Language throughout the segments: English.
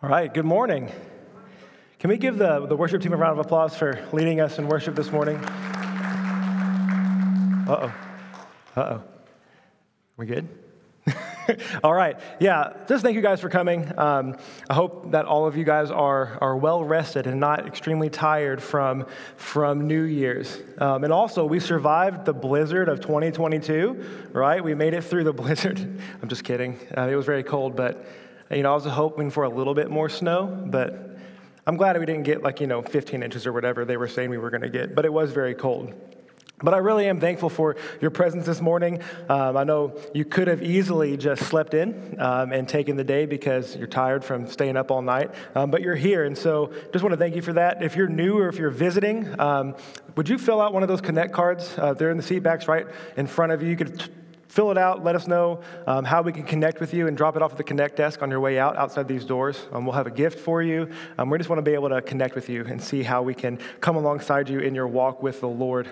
All right, good morning. Can we give the, the worship team a round of applause for leading us in worship this morning? Uh oh. Uh oh. We good? all right. Yeah, just thank you guys for coming. Um, I hope that all of you guys are, are well rested and not extremely tired from, from New Year's. Um, and also, we survived the blizzard of 2022, right? We made it through the blizzard. I'm just kidding. Uh, it was very cold, but you know, I was hoping for a little bit more snow, but I'm glad we didn't get like, you know, 15 inches or whatever they were saying we were going to get, but it was very cold. But I really am thankful for your presence this morning. Um, I know you could have easily just slept in um, and taken the day because you're tired from staying up all night, um, but you're here. And so just want to thank you for that. If you're new or if you're visiting, um, would you fill out one of those Connect cards? Uh, they're in the seat backs right in front of you. You could t- fill it out. Let us know um, how we can connect with you and drop it off at the Connect desk on your way out outside these doors. Um, we'll have a gift for you. Um, we just want to be able to connect with you and see how we can come alongside you in your walk with the Lord.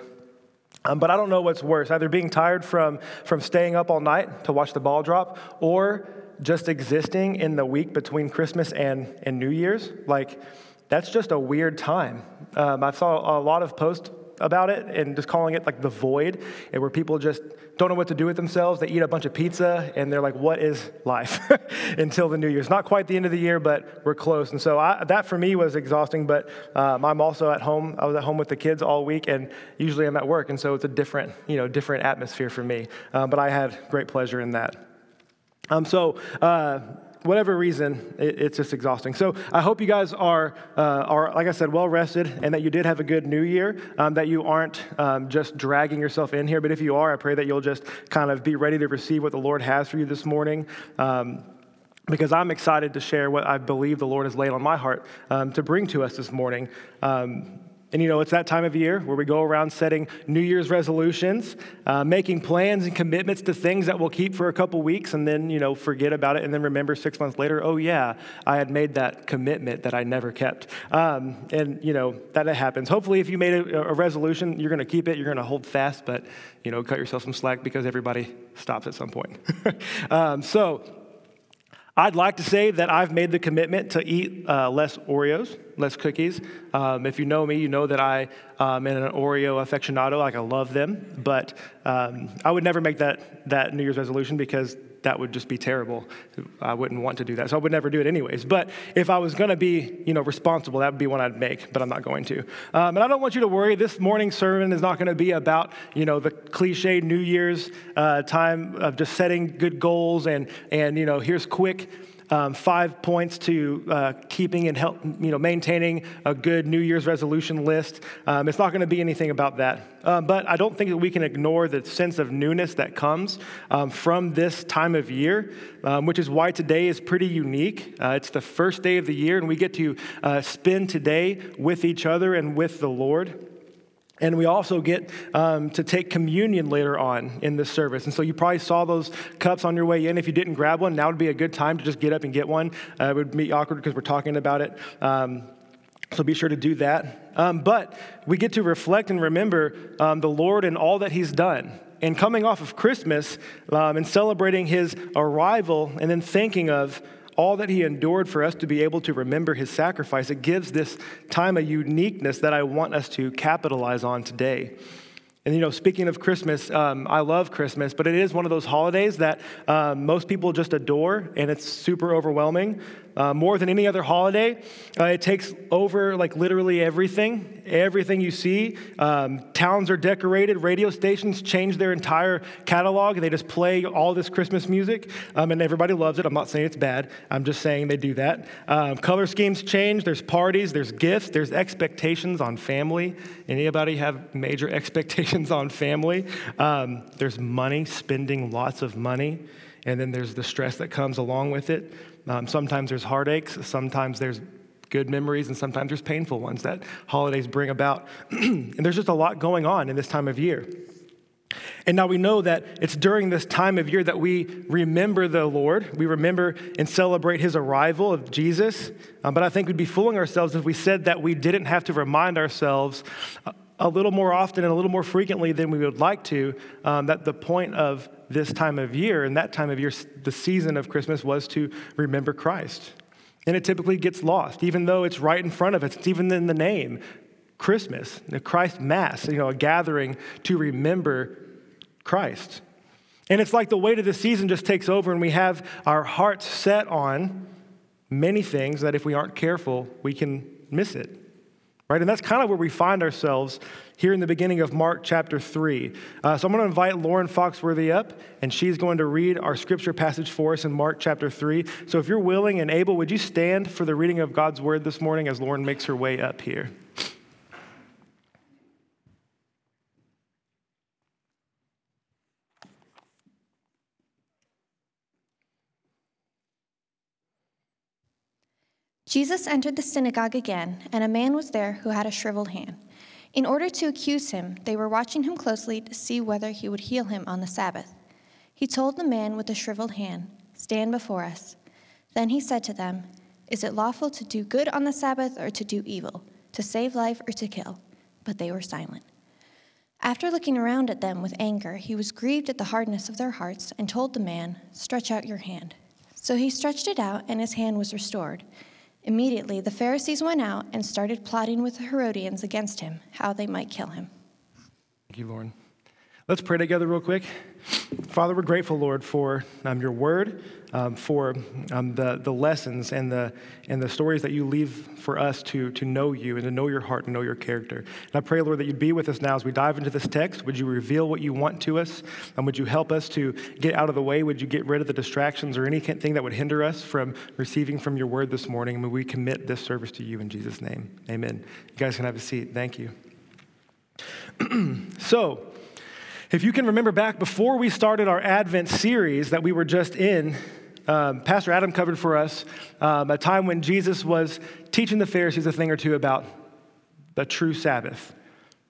Um, but I don't know what's worse either being tired from, from staying up all night to watch the ball drop or just existing in the week between Christmas and, and New Year's. Like, that's just a weird time. Um, I saw a lot of posts about it and just calling it like the void, and where people just don't know what to do with themselves. They eat a bunch of pizza and they're like, what is life until the new year? It's not quite the end of the year, but we're close. And so I, that for me was exhausting, but um, I'm also at home. I was at home with the kids all week and usually I'm at work. And so it's a different, you know, different atmosphere for me. Um, but I had great pleasure in that. Um, so, uh, whatever reason, it, it's just exhausting. So I hope you guys are, uh, are like I said, well rested and that you did have a good new year, um, that you aren't um, just dragging yourself in here. But if you are, I pray that you'll just kind of be ready to receive what the Lord has for you this morning. Um, because I'm excited to share what I believe the Lord has laid on my heart um, to bring to us this morning. And you know, it's that time of year where we go around setting New Year's resolutions, uh, making plans and commitments to things that we'll keep for a couple weeks and then, you know, forget about it and then remember six months later, oh, yeah, I had made that commitment that I never kept. Um, and, you know, that happens. Hopefully, if you made a, a resolution, you're going to keep it, you're going to hold fast, but, you know, cut yourself some slack because everybody stops at some point. um, so, I'd like to say that I've made the commitment to eat uh, less Oreos, less cookies. Um, if you know me, you know that I um, am an Oreo aficionado. Like I love them, but um, I would never make that that New Year's resolution because that would just be terrible. I wouldn't want to do that, so I would never do it anyways. But if I was going to be, you know, responsible, that would be one I'd make. But I'm not going to. Um, and I don't want you to worry. This morning's sermon is not going to be about, you know, the cliche New Year's uh, time of just setting good goals and and you know, here's quick um, five points to uh, keeping and help, you know, maintaining a good New Year's resolution list. Um, it's not going to be anything about that. Um, but I don't think that we can ignore the sense of newness that comes um, from this time of year, um, which is why today is pretty unique. Uh, it's the first day of the year, and we get to uh, spend today with each other and with the Lord. And we also get um, to take communion later on in this service. And so you probably saw those cups on your way in. If you didn't grab one, now would be a good time to just get up and get one. Uh, it would be awkward because we're talking about it. Um, so be sure to do that. Um, but we get to reflect and remember um, the Lord and all that He's done. And coming off of Christmas um, and celebrating His arrival and then thinking of all that he endured for us to be able to remember his sacrifice, it gives this time a uniqueness that I want us to capitalize on today. And you know, speaking of Christmas, um, I love Christmas, but it is one of those holidays that um, most people just adore, and it's super overwhelming. Uh, more than any other holiday, uh, it takes over like literally everything, everything you see. Um, towns are decorated, radio stations change their entire catalog. They just play all this Christmas music, um, and everybody loves it. I'm not saying it's bad, I'm just saying they do that. Um, color schemes change, there's parties, there's gifts, there's expectations on family. Anybody have major expectations on family? Um, there's money, spending lots of money, and then there's the stress that comes along with it. Um, sometimes there's heartaches, sometimes there's good memories, and sometimes there's painful ones that holidays bring about. and there's just a lot going on in this time of year. And now we know that it's during this time of year that we remember the Lord. We remember and celebrate his arrival of Jesus. Um, but I think we'd be fooling ourselves if we said that we didn't have to remind ourselves a little more often and a little more frequently than we would like to um, that the point of this time of year and that time of year, the season of Christmas, was to remember Christ. And it typically gets lost, even though it's right in front of us. It's even in the name Christmas, the Christ Mass, you know, a gathering to remember Christ. And it's like the weight of the season just takes over, and we have our hearts set on many things that if we aren't careful, we can miss it. Right? And that's kind of where we find ourselves here in the beginning of Mark chapter 3. Uh, so I'm going to invite Lauren Foxworthy up, and she's going to read our scripture passage for us in Mark chapter 3. So if you're willing and able, would you stand for the reading of God's word this morning as Lauren makes her way up here? Jesus entered the synagogue again, and a man was there who had a shriveled hand. In order to accuse him, they were watching him closely to see whether he would heal him on the Sabbath. He told the man with the shriveled hand, Stand before us. Then he said to them, Is it lawful to do good on the Sabbath or to do evil, to save life or to kill? But they were silent. After looking around at them with anger, he was grieved at the hardness of their hearts and told the man, Stretch out your hand. So he stretched it out, and his hand was restored. Immediately, the Pharisees went out and started plotting with the Herodians against him, how they might kill him. Thank you, Lauren. Let's pray together, real quick. Father, we're grateful, Lord, for um, your word, um, for um, the, the lessons and the, and the stories that you leave for us to, to know you and to know your heart and know your character. And I pray, Lord, that you'd be with us now as we dive into this text. Would you reveal what you want to us? And would you help us to get out of the way? Would you get rid of the distractions or anything that would hinder us from receiving from your word this morning? And we commit this service to you in Jesus' name. Amen. You guys can have a seat. Thank you. so, if you can remember back before we started our Advent series that we were just in, um, Pastor Adam covered for us um, a time when Jesus was teaching the Pharisees a thing or two about the true Sabbath.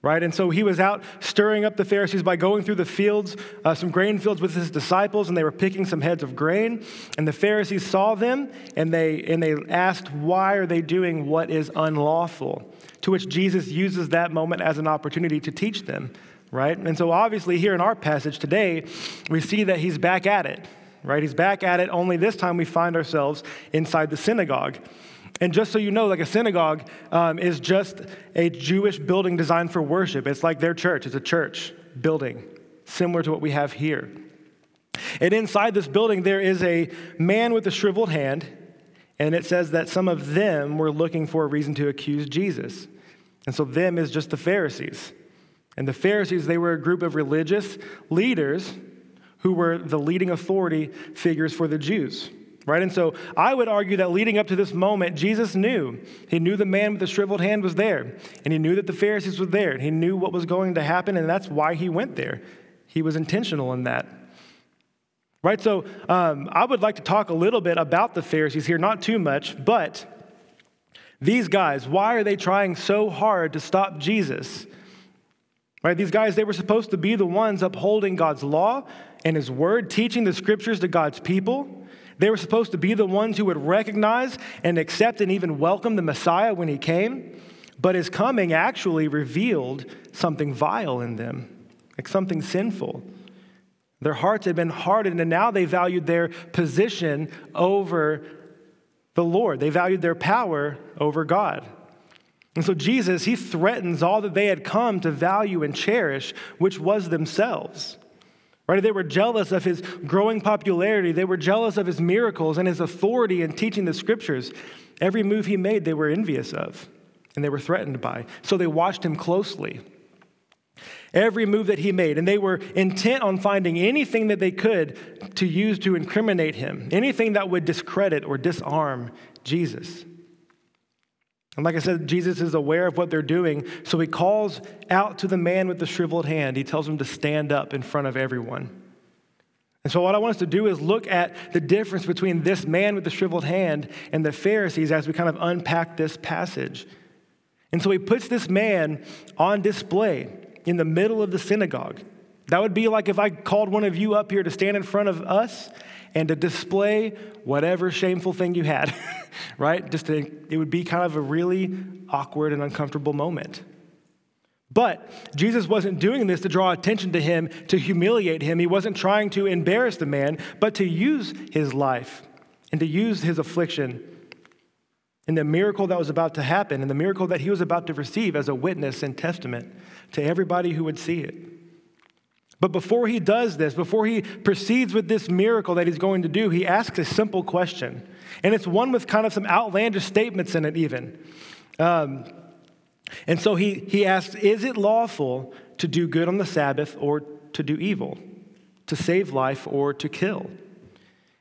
Right? And so he was out stirring up the Pharisees by going through the fields, uh, some grain fields with his disciples, and they were picking some heads of grain. And the Pharisees saw them, and they, and they asked, Why are they doing what is unlawful? To which Jesus uses that moment as an opportunity to teach them right? And so, obviously, here in our passage today, we see that he's back at it, right? He's back at it, only this time we find ourselves inside the synagogue. And just so you know, like a synagogue um, is just a Jewish building designed for worship. It's like their church, it's a church building, similar to what we have here. And inside this building, there is a man with a shriveled hand, and it says that some of them were looking for a reason to accuse Jesus. And so, them is just the Pharisees. And the Pharisees, they were a group of religious leaders who were the leading authority figures for the Jews. Right? And so I would argue that leading up to this moment, Jesus knew. He knew the man with the shriveled hand was there, and he knew that the Pharisees were there, and he knew what was going to happen, and that's why he went there. He was intentional in that. Right? So um, I would like to talk a little bit about the Pharisees here, not too much, but these guys, why are they trying so hard to stop Jesus? Right? These guys, they were supposed to be the ones upholding God's law and His word, teaching the scriptures to God's people. They were supposed to be the ones who would recognize and accept and even welcome the Messiah when He came. But His coming actually revealed something vile in them, like something sinful. Their hearts had been hardened, and now they valued their position over the Lord. They valued their power over God. And so Jesus, he threatens all that they had come to value and cherish, which was themselves. Right? They were jealous of his growing popularity. They were jealous of his miracles and his authority in teaching the scriptures. Every move he made, they were envious of and they were threatened by. So they watched him closely. Every move that he made, and they were intent on finding anything that they could to use to incriminate him, anything that would discredit or disarm Jesus. And like I said, Jesus is aware of what they're doing, so he calls out to the man with the shriveled hand. He tells him to stand up in front of everyone. And so, what I want us to do is look at the difference between this man with the shriveled hand and the Pharisees as we kind of unpack this passage. And so, he puts this man on display in the middle of the synagogue. That would be like if I called one of you up here to stand in front of us and to display whatever shameful thing you had, right? Just to, it would be kind of a really awkward and uncomfortable moment. But Jesus wasn't doing this to draw attention to him, to humiliate him. He wasn't trying to embarrass the man, but to use his life and to use his affliction in the miracle that was about to happen and the miracle that he was about to receive as a witness and testament to everybody who would see it. But before he does this, before he proceeds with this miracle that he's going to do, he asks a simple question. And it's one with kind of some outlandish statements in it, even. Um, and so he, he asks Is it lawful to do good on the Sabbath or to do evil, to save life or to kill?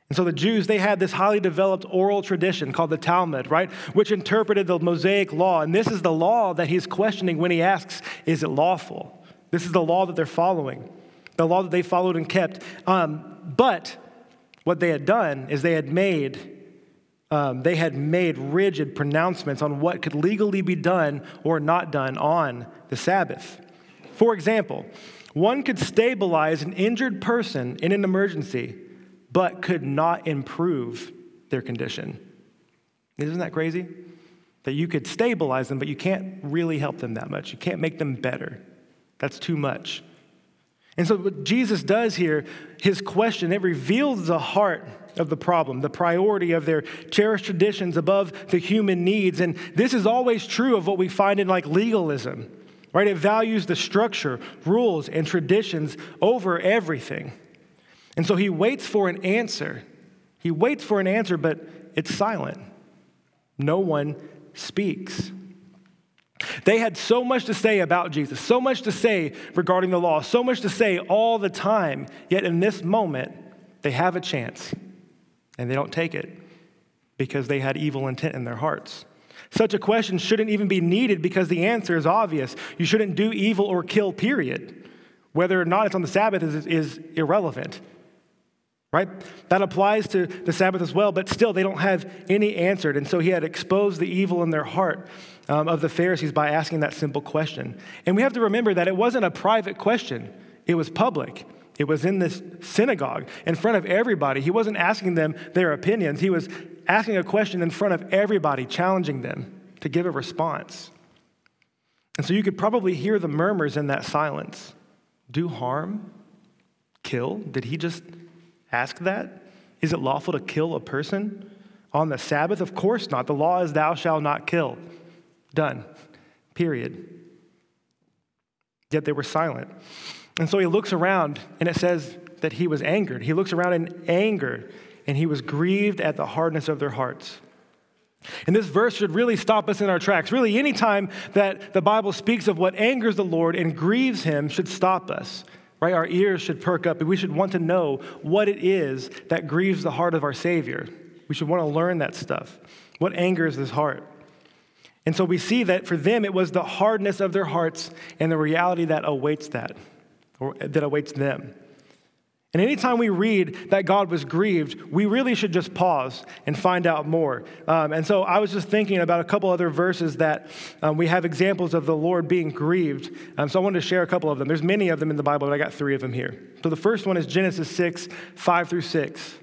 And so the Jews, they had this highly developed oral tradition called the Talmud, right? Which interpreted the Mosaic law. And this is the law that he's questioning when he asks, Is it lawful? This is the law that they're following, the law that they followed and kept. Um, but what they had done is they had made um, they had made rigid pronouncements on what could legally be done or not done on the Sabbath. For example, one could stabilize an injured person in an emergency but could not improve their condition. Isn't that crazy? That you could stabilize them, but you can't really help them that much. You can't make them better. That's too much. And so, what Jesus does here, his question, it reveals the heart of the problem, the priority of their cherished traditions above the human needs. And this is always true of what we find in like legalism, right? It values the structure, rules, and traditions over everything. And so he waits for an answer. He waits for an answer, but it's silent. No one speaks. They had so much to say about Jesus, so much to say regarding the law, so much to say all the time, yet in this moment, they have a chance and they don't take it because they had evil intent in their hearts. Such a question shouldn't even be needed because the answer is obvious. You shouldn't do evil or kill, period. Whether or not it's on the Sabbath is, is irrelevant right? That applies to the Sabbath as well, but still they don't have any answered. And so he had exposed the evil in their heart um, of the Pharisees by asking that simple question. And we have to remember that it wasn't a private question, it was public. It was in this synagogue in front of everybody. He wasn't asking them their opinions, he was asking a question in front of everybody, challenging them to give a response. And so you could probably hear the murmurs in that silence do harm? Kill? Did he just ask that? Is it lawful to kill a person on the Sabbath? Of course not. The law is thou shalt not kill. Done. Period. Yet they were silent. And so he looks around and it says that he was angered. He looks around in anger and he was grieved at the hardness of their hearts. And this verse should really stop us in our tracks. Really, any time that the Bible speaks of what angers the Lord and grieves him should stop us right? Our ears should perk up, and we should want to know what it is that grieves the heart of our Savior. We should want to learn that stuff. What angers his heart? And so we see that for them, it was the hardness of their hearts and the reality that awaits that, or that awaits them. And anytime we read that God was grieved, we really should just pause and find out more. Um, and so I was just thinking about a couple other verses that um, we have examples of the Lord being grieved. Um, so I wanted to share a couple of them. There's many of them in the Bible, but I got three of them here. So the first one is Genesis 6, 5 through 6.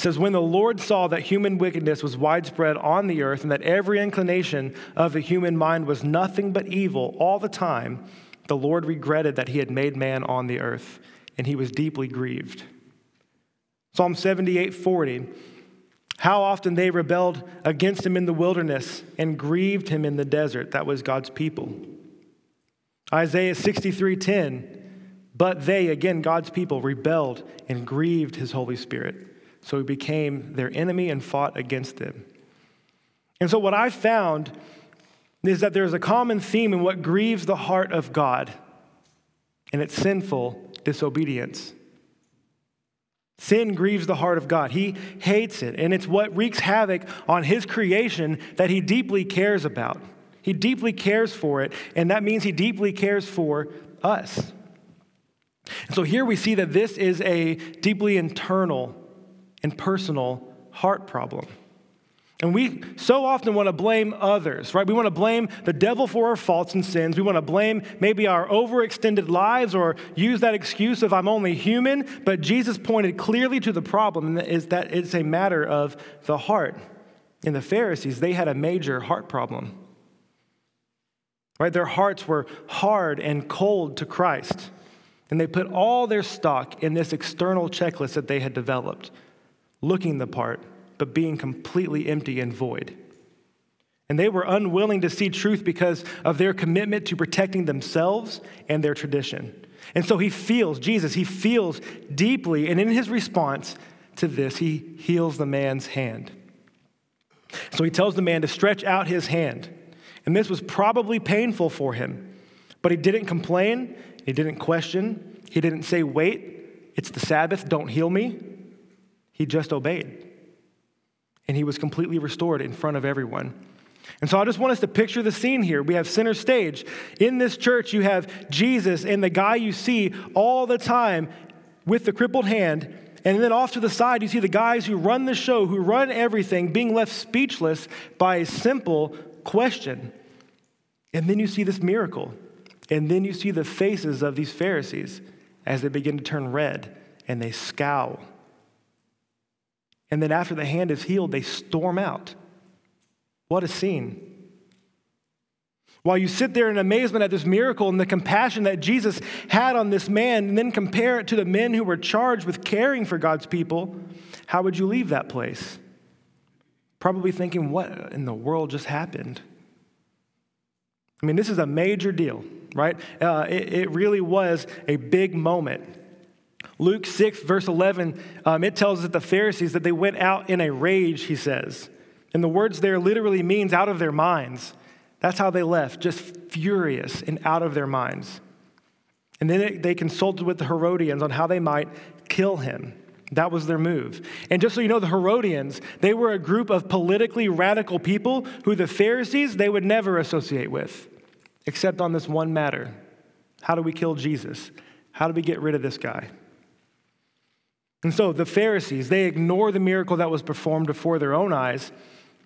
It says, When the Lord saw that human wickedness was widespread on the earth and that every inclination of the human mind was nothing but evil all the time, the Lord regretted that he had made man on the earth and he was deeply grieved. Psalm 78 40. How often they rebelled against him in the wilderness and grieved him in the desert. That was God's people. Isaiah 63 10. But they, again, God's people, rebelled and grieved his Holy Spirit. So he became their enemy and fought against them. And so, what I found is that there's a common theme in what grieves the heart of God, and it's sinful disobedience. Sin grieves the heart of God. He hates it, and it's what wreaks havoc on His creation that He deeply cares about. He deeply cares for it, and that means He deeply cares for us. So here we see that this is a deeply internal and personal heart problem. And we so often want to blame others, right? We want to blame the devil for our faults and sins. We want to blame maybe our overextended lives or use that excuse of I'm only human. But Jesus pointed clearly to the problem is that it's a matter of the heart. In the Pharisees, they had a major heart problem. Right? Their hearts were hard and cold to Christ. And they put all their stock in this external checklist that they had developed, looking the part, but being completely empty and void. And they were unwilling to see truth because of their commitment to protecting themselves and their tradition. And so he feels, Jesus, he feels deeply, and in his response to this, he heals the man's hand. So he tells the man to stretch out his hand. And this was probably painful for him, but he didn't complain, he didn't question, he didn't say, Wait, it's the Sabbath, don't heal me. He just obeyed. And he was completely restored in front of everyone. And so I just want us to picture the scene here. We have center stage. In this church, you have Jesus and the guy you see all the time with the crippled hand. And then off to the side, you see the guys who run the show, who run everything, being left speechless by a simple question. And then you see this miracle. And then you see the faces of these Pharisees as they begin to turn red and they scowl. And then after the hand is healed, they storm out. What a scene. While you sit there in amazement at this miracle and the compassion that Jesus had on this man, and then compare it to the men who were charged with caring for God's people, how would you leave that place? Probably thinking, what in the world just happened? I mean, this is a major deal, right? Uh, it, it, really was a big moment. Luke 6, verse 11, um, it tells us that the Pharisees, that they went out in a rage, he says. And the words there literally means out of their minds. That's how they left, just furious and out of their minds. And then they consulted with the Herodians on how they might kill him. That was their move. And just so you know, the Herodians, they were a group of politically radical people who the Pharisees, they would never associate with, except on this one matter. How do we kill Jesus? How do we get rid of this guy? And so the Pharisees, they ignore the miracle that was performed before their own eyes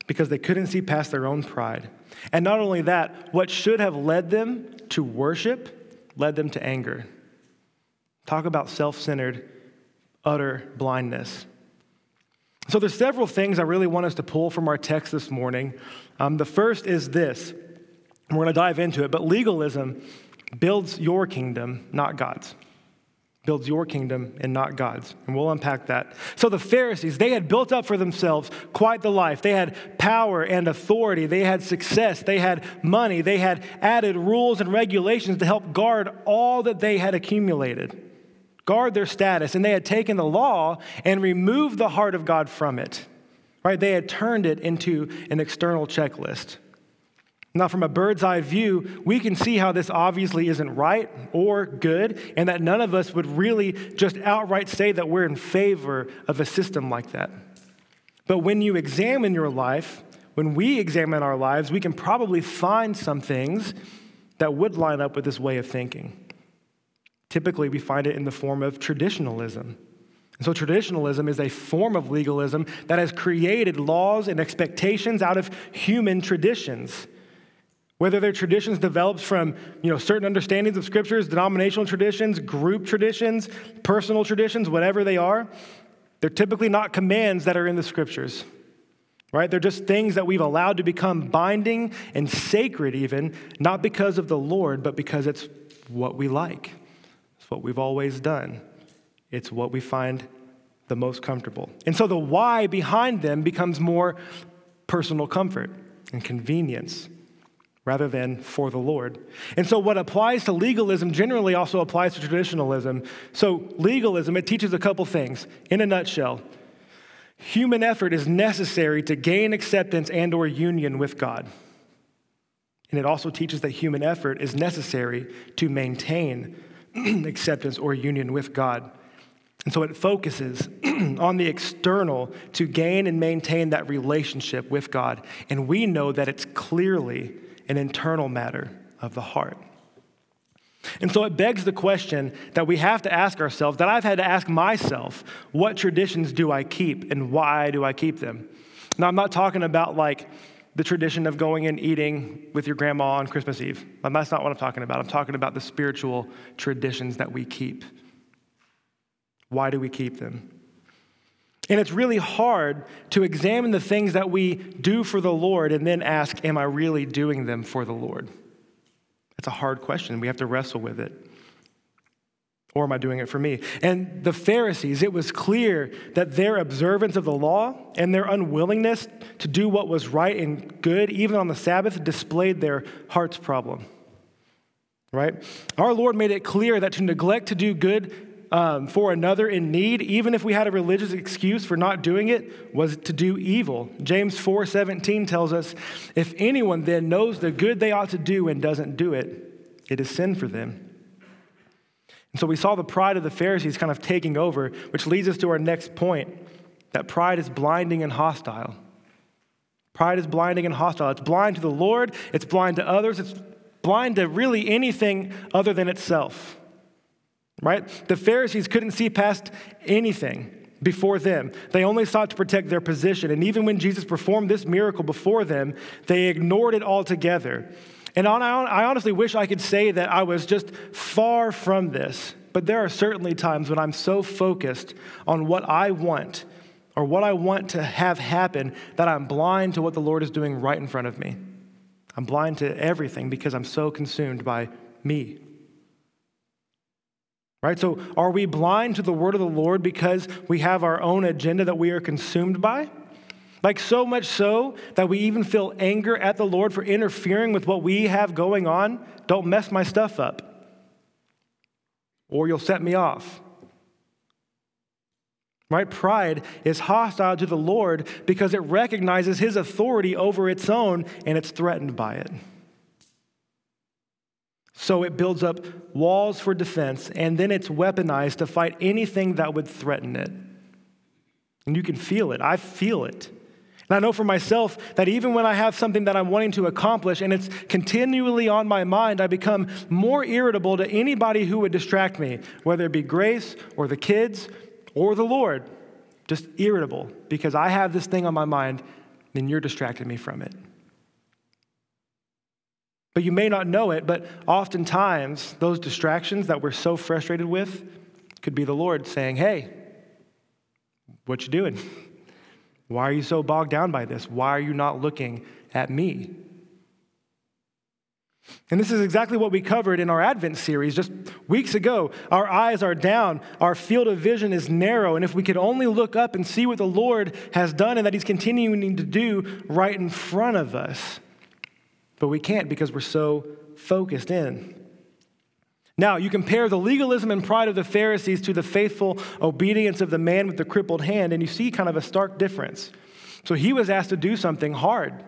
because they couldn't see past their own pride. And not only that, what should have led them to worship led them to anger. Talk about self centered, utter blindness. So, there's several things I really want us to pull from our text this morning. Um, the first is this, we're going to dive into it, but legalism builds your kingdom, not God's builds your kingdom and not God's. And we'll unpack that. So the Pharisees, they had built up for themselves quite the life. They had power and authority. They had success. They had money. They had added rules and regulations to help guard all that they had accumulated, guard their status. And they had taken the law and removed the heart of God from it. Right? They had turned it into an external checklist. Now, from a bird's eye view, we can see how this obviously isn't right or good, and that none of us would really just outright say that we're in favor of a system like that. But when you examine your life, when we examine our lives, we can probably find some things that would line up with this way of thinking. Typically, we find it in the form of traditionalism. So, traditionalism is a form of legalism that has created laws and expectations out of human traditions. Whether they're traditions developed from you know, certain understandings of scriptures, denominational traditions, group traditions, personal traditions, whatever they are, they're typically not commands that are in the scriptures, right? They're just things that we've allowed to become binding and sacred, even, not because of the Lord, but because it's what we like. It's what we've always done, it's what we find the most comfortable. And so the why behind them becomes more personal comfort and convenience rather than for the Lord. And so, what applies to legalism generally also applies to traditionalism. So, legalism, it teaches a couple things. In a nutshell, human effort is necessary to gain acceptance and or union with God. And it also teaches that human effort is necessary to maintain acceptance or union with God. And so it focuses on the external to gain and maintain that relationship with God. And we know that it's clearly an internal matter of the heart. And so it begs the question that we have to ask ourselves, that I've had to ask myself, what traditions do I keep and why do I keep them? Now, I'm not talking about like the tradition of going and eating with your grandma on Christmas Eve. That's not what I'm talking about. I'm talking about the spiritual traditions that we keep. Why do we keep them? And it's really hard to examine the things that we do for the Lord and then ask, Am I really doing them for the Lord? It's a hard question. We have to wrestle with it. Or am I doing it for me? And the Pharisees, it was clear that their observance of the law and their unwillingness to do what was right and good, even on the Sabbath, displayed their heart's problem. Right? Our Lord made it clear that to neglect to do good um, for another in need, even if we had a religious excuse for not doing it, was to do evil. James 4:17 tells us, "If anyone then knows the good they ought to do and doesn't do it, it is sin for them." And so we saw the pride of the Pharisees kind of taking over, which leads us to our next point that pride is blinding and hostile. Pride is blinding and hostile. It's blind to the Lord, it's blind to others, it's blind to really anything other than itself. Right? The Pharisees couldn't see past anything before them. They only sought to protect their position. And even when Jesus performed this miracle before them, they ignored it altogether. And I honestly wish I could say that I was just far from this, but there are certainly times when I'm so focused on what I want or what I want to have happen that I'm blind to what the Lord is doing right in front of me. I'm blind to everything because I'm so consumed by me. Right? So, are we blind to the word of the Lord because we have our own agenda that we are consumed by? Like, so much so that we even feel anger at the Lord for interfering with what we have going on. Don't mess my stuff up, or you'll set me off. Right? Pride is hostile to the Lord because it recognizes his authority over its own and it's threatened by it. So it builds up walls for defense and then it's weaponized to fight anything that would threaten it. And you can feel it. I feel it. And I know for myself that even when I have something that I'm wanting to accomplish and it's continually on my mind, I become more irritable to anybody who would distract me, whether it be grace or the kids or the Lord. Just irritable because I have this thing on my mind and you're distracting me from it. But you may not know it, but oftentimes those distractions that we're so frustrated with could be the Lord saying, Hey, what you doing? Why are you so bogged down by this? Why are you not looking at me? And this is exactly what we covered in our Advent series just weeks ago. Our eyes are down, our field of vision is narrow, and if we could only look up and see what the Lord has done and that He's continuing to do right in front of us. But we can't because we're so focused in. Now, you compare the legalism and pride of the Pharisees to the faithful obedience of the man with the crippled hand, and you see kind of a stark difference. So he was asked to do something hard,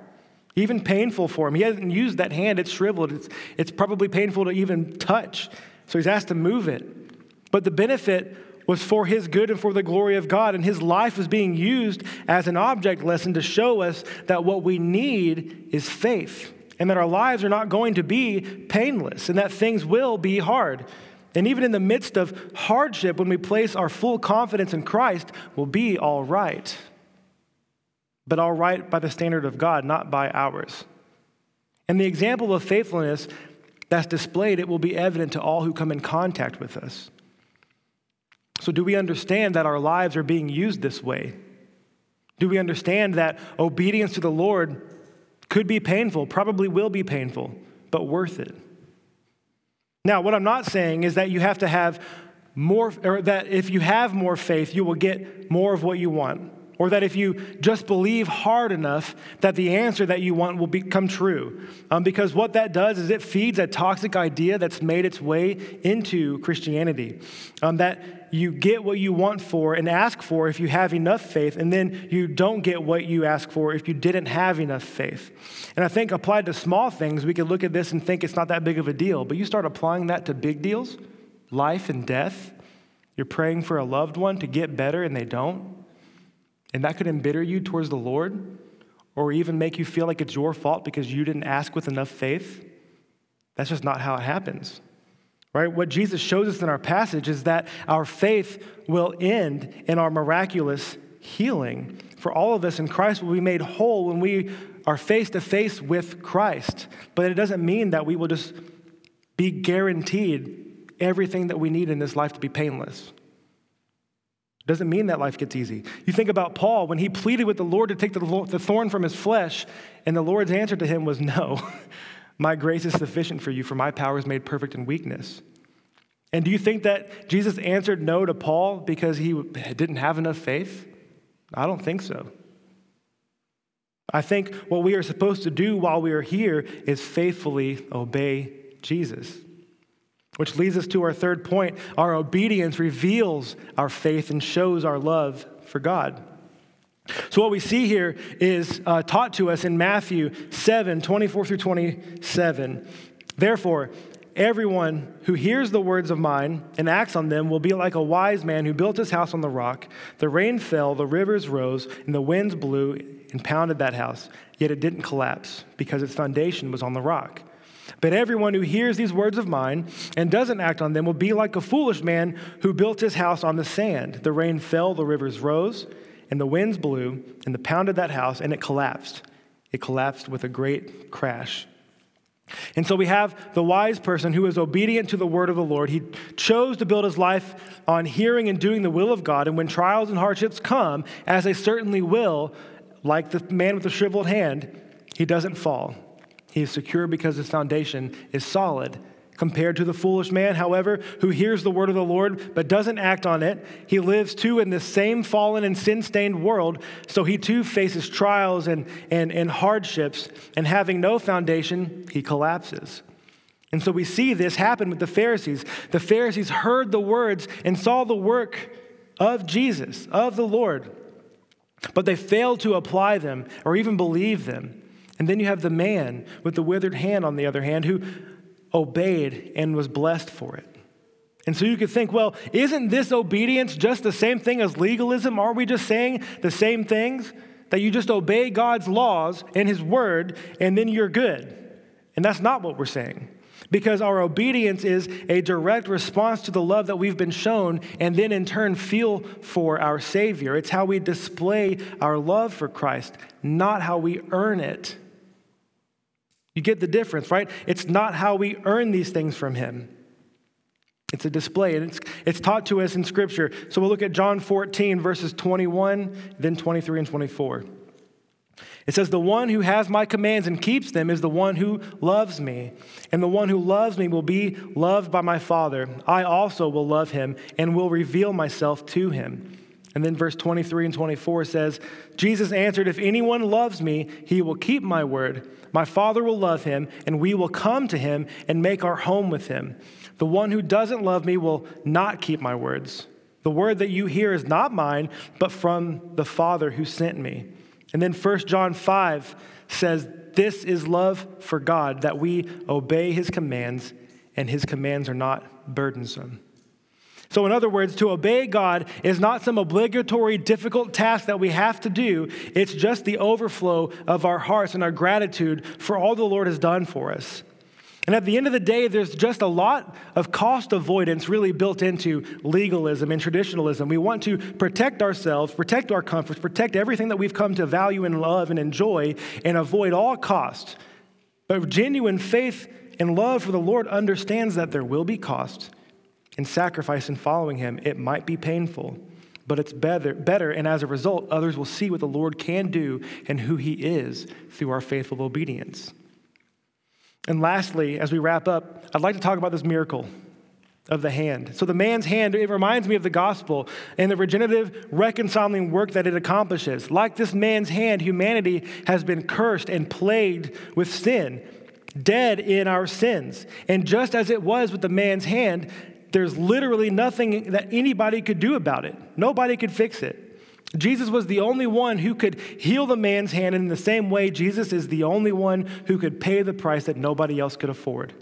even painful for him. He hasn't used that hand, it's shriveled. It's, it's probably painful to even touch. So he's asked to move it. But the benefit was for his good and for the glory of God, and his life was being used as an object lesson to show us that what we need is faith and that our lives are not going to be painless and that things will be hard. And even in the midst of hardship, when we place our full confidence in Christ, we'll be all right. But all right by the standard of God, not by ours. And the example of faithfulness that's displayed, it will be evident to all who come in contact with us. So, do we understand that our lives are being used this way? Do we understand that obedience to the Lord could be painful, probably will be painful, but worth it. Now, what I'm not saying is that you have to have more, or that if you have more faith, you will get more of what you want. Or that if you just believe hard enough, that the answer that you want will become true. Um, because what that does is it feeds a toxic idea that's made its way into Christianity. Um, that you get what you want for and ask for if you have enough faith, and then you don't get what you ask for if you didn't have enough faith. And I think applied to small things, we could look at this and think it's not that big of a deal. But you start applying that to big deals, life and death. You're praying for a loved one to get better and they don't. And that could embitter you towards the Lord or even make you feel like it's your fault because you didn't ask with enough faith. That's just not how it happens. Right? What Jesus shows us in our passage is that our faith will end in our miraculous healing. For all of us in Christ will be made whole when we are face to face with Christ. But it doesn't mean that we will just be guaranteed everything that we need in this life to be painless. Doesn't mean that life gets easy. You think about Paul when he pleaded with the Lord to take the, thorn from his flesh, and the Lord's answer to him was, No, my grace is sufficient for you, for my power is made perfect in weakness. And do you think that Jesus answered no to Paul because he didn't have enough faith? I don't think so. I think what we are supposed to do while we are here is faithfully obey Jesus. Which leads us to our third point. Our obedience reveals our faith and shows our love for God. So, what we see here is uh, taught to us in Matthew 7 24 through 27. Therefore, everyone who hears the words of mine and acts on them will be like a wise man who built his house on the rock. The rain fell, the rivers rose, and the winds blew and pounded that house, yet it didn't collapse because its foundation was on the rock. But everyone who hears these words of mine and doesn't act on them will be like a foolish man who built his house on the sand. The rain fell, the rivers rose and the winds blew and the pounded that house, and it collapsed. It collapsed with a great crash. And so we have the wise person who is obedient to the word of the Lord. He chose to build his life on hearing and doing the will of God. And when trials and hardships come, as they certainly will, like the man with the shriveled hand, he doesn't fall. He is secure because his foundation is solid Compared to the foolish man, however, who hears the word of the Lord but doesn't act on it, he lives too in the same fallen and sin stained world, so he too faces trials and, and, and hardships, and having no foundation, he collapses. And so we see this happen with the Pharisees. The Pharisees heard the words and saw the work of Jesus, of the Lord, but they failed to apply them or even believe them. And then you have the man with the withered hand, on the other hand, who obeyed and was blessed for it. And so you could think, well, isn't this obedience just the same thing as legalism? Aren't we just saying the same things? That you just obey God's laws and His word, and then you're good. And that's not what we're saying. Because our obedience is a direct response to the love that we've been shown, and then in turn feel for our Savior. It's how we display our love for Christ, not how we earn it. You get the difference, right? It's not how we earn these things from Him. It's a display, and it's, it's taught to us in Scripture. So we'll look at John 14, verses 21, then 23 and 24. It says, The one who has my commands and keeps them is the one who loves me. And the one who loves me will be loved by my Father. I also will love him and will reveal myself to him. And then verse 23 and 24 says, Jesus answered, If anyone loves me, he will keep my word. My Father will love him, and we will come to him and make our home with him. The one who doesn't love me will not keep my words. The word that you hear is not mine, but from the Father who sent me. And then 1 John 5 says, This is love for God, that we obey his commands, and his commands are not burdensome. So, in other words, to obey God is not some obligatory, difficult task that we have to do. It's just the overflow of our hearts and our gratitude for all the Lord has done for us. And at the end of the day, there's just a lot of cost avoidance really built into legalism and traditionalism. We want to protect ourselves, protect our comforts, protect everything that we've come to value and love and enjoy, and avoid all cost. But genuine faith and love for the Lord understands that there will be cost and sacrifice in following him, it might be painful, but it's better, better. And as a result, others will see what the Lord can do and who he is through our faithful obedience. And lastly, as we wrap up, I'd like to talk about this miracle of the hand. So, the man's hand, it reminds me of the gospel and the regenerative, reconciling work that it accomplishes. Like this man's hand, humanity has been cursed and plagued with sin, dead in our sins. And just as it was with the man's hand, there's literally nothing that anybody could do about it. Nobody could fix it. Jesus was the only one who could heal the man's hand, and in the same way, Jesus is the only one who could pay the price that nobody else could afford.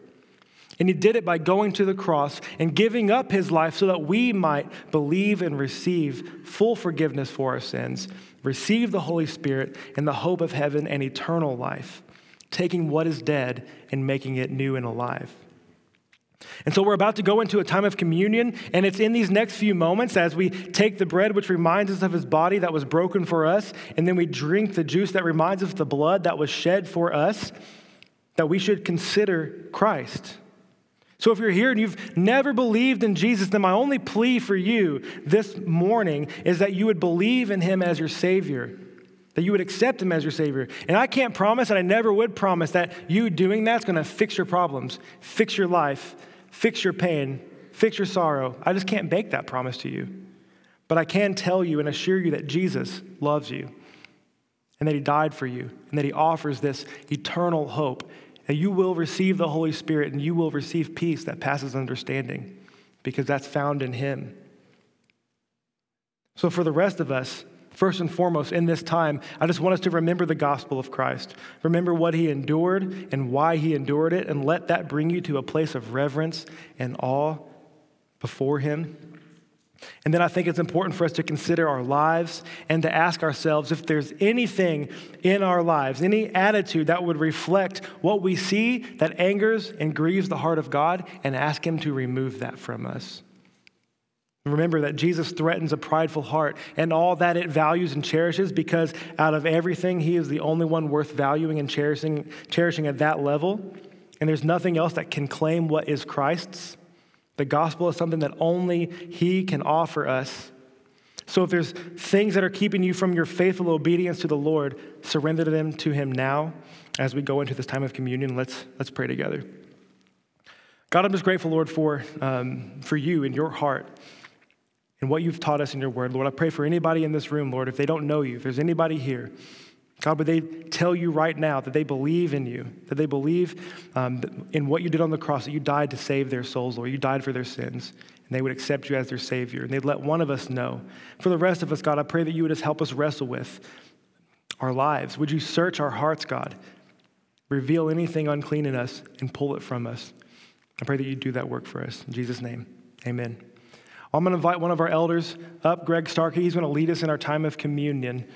And he did it by going to the cross and giving up his life so that we might believe and receive full forgiveness for our sins, receive the Holy Spirit and the hope of heaven and eternal life, taking what is dead and making it new and alive. And so we're about to go into a time of communion, and it's in these next few moments as we take the bread, which reminds us of his body that was broken for us, and then we drink the juice that reminds us of the blood that was shed for us, that we should consider Christ. So if you're here and you've never believed in Jesus, then my only plea for you this morning is that you would believe in him as your Savior that you would accept him as your Savior. And I can't promise, and I never would promise, that you doing that's going to fix your problems, fix your life, fix your pain, fix your sorrow. I just can't make that promise to you. But I can tell you and assure you that Jesus loves you and that he died for you and that he offers this eternal hope that you will receive the Holy Spirit and you will receive peace that passes understanding because that's found in him. So, for the rest of us, first and foremost, in this time, I just want us to remember the gospel of Christ. Remember what he endured and why he endured it, and let that bring you to a place of reverence and awe before him. And then I think it's important for us to consider our lives and to ask ourselves if there's anything in our lives, any attitude that would reflect what we see that angers and grieves the heart of God, and ask Him to remove that from us. Remember that Jesus threatens a prideful heart and all that it values and cherishes because out of everything, he is the only one worth valuing and cherishing, cherishing at that level. And there's nothing else that can claim what is Christ's. The gospel is something that only he can offer us. So if there's things that are keeping you from your faithful obedience to the Lord, surrender them to him now as we go into this time of communion. Let's, let's pray together. God, I'm just grateful, Lord, for, um, for you and your heart and what you've taught us in your word. Lord, I pray for anybody in this room, Lord, if they don't know you, if there's anybody here, God, would they tell you right now that they believe in you, that they believe um, in what you did on the cross, that you died to save their souls, Lord, you died for their sins, and they would accept you as their Savior, and they'd let one of us know. For the rest of us, God, I pray that you would just help us wrestle with our lives. Would you search our hearts, God? Reveal anything unclean in us and pull it from us. I pray that you do that work for us. In Jesus' name, amen. I'm going to invite one of our elders up, Greg Starkey. He's going to lead us in our time of communion.